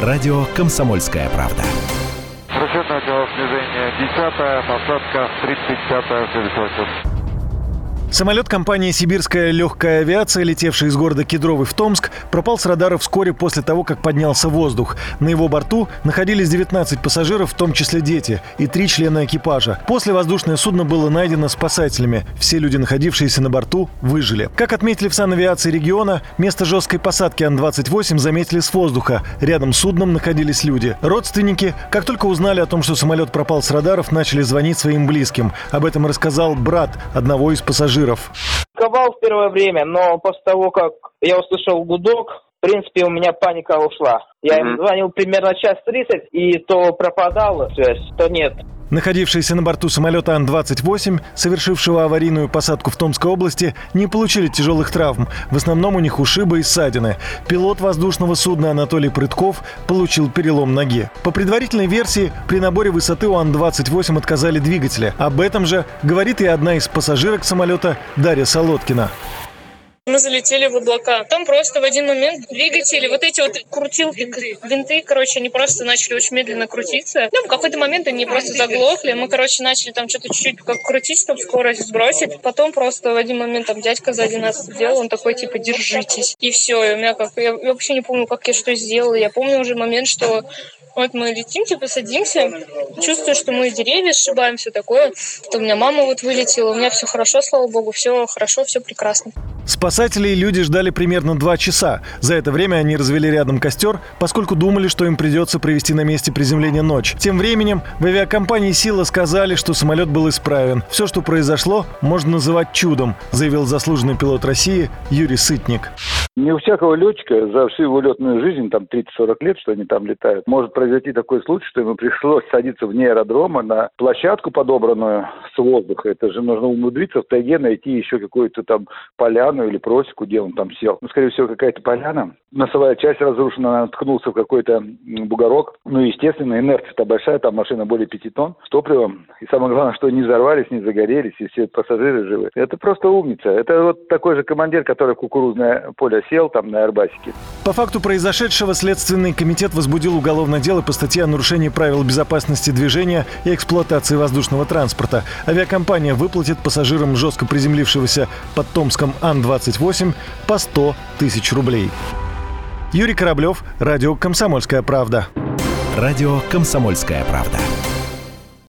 Радио «Комсомольская правда». Расчетное телоснижение 10 посадка 35 следующего Самолет компании «Сибирская легкая авиация», летевший из города Кедровый в Томск, пропал с радара вскоре после того, как поднялся воздух. На его борту находились 19 пассажиров, в том числе дети, и три члена экипажа. После воздушное судно было найдено спасателями. Все люди, находившиеся на борту, выжили. Как отметили в санавиации региона, место жесткой посадки Ан-28 заметили с воздуха. Рядом с судном находились люди. Родственники, как только узнали о том, что самолет пропал с радаров, начали звонить своим близким. Об этом рассказал брат одного из пассажиров пассажиров. Ковал в первое время, но после того, как я услышал гудок, в принципе, у меня паника ушла. Я mm-hmm. им звонил примерно час тридцать, и то пропадала связь, то нет. Находившиеся на борту самолета Ан-28, совершившего аварийную посадку в Томской области, не получили тяжелых травм. В основном у них ушибы и ссадины. Пилот воздушного судна Анатолий Прытков получил перелом ноги. По предварительной версии, при наборе высоты у Ан-28 отказали двигатели. Об этом же говорит и одна из пассажирок самолета Дарья Солодкина. Мы залетели в облака. Там просто в один момент двигатели, вот эти вот крутилки, винты, короче, они просто начали очень медленно крутиться. Ну, в какой-то момент они просто заглохли. Мы, короче, начали там что-то чуть-чуть как крутить, чтобы скорость сбросить. Потом просто в один момент там дядька сзади нас сделал, он такой, типа, держитесь. И все, и у меня как... Я вообще не помню, как я что сделала. Я помню уже момент, что вот мы летим, типа садимся, чувствую, что мы деревья сшибаем, все такое. Это у меня мама вот вылетела, у меня все хорошо, слава богу, все хорошо, все прекрасно. Спасателей люди ждали примерно два часа. За это время они развели рядом костер, поскольку думали, что им придется провести на месте приземления ночь. Тем временем в авиакомпании «Сила» сказали, что самолет был исправен. Все, что произошло, можно называть чудом, заявил заслуженный пилот России Юрий Сытник. Не у всякого летчика за всю его летную жизнь, там 30-40 лет, что они там летают, может произойти такой случай, что ему пришлось садиться вне аэродрома на площадку, подобранную с воздуха. Это же нужно умудриться в тайге найти еще какую-то там поляну или просеку, где он там сел. Ну, скорее всего, какая-то поляна. Носовая часть разрушена, наткнулся в какой-то бугорок. Ну, естественно, инерция-то большая, там машина более 5 тонн с топливом. И самое главное, что не взорвались, не загорелись, и все пассажиры живы. Это просто умница. Это вот такой же командир, который кукурузное поле сел там на Арбасике. По факту произошедшего Следственный комитет возбудил уголовное дело по статье о нарушении правил безопасности движения и эксплуатации воздушного транспорта. Авиакомпания выплатит пассажирам жестко приземлившегося под Томском Ан-28 по 100 тысяч рублей. Юрий Кораблев, Радио «Комсомольская правда». Радио «Комсомольская правда».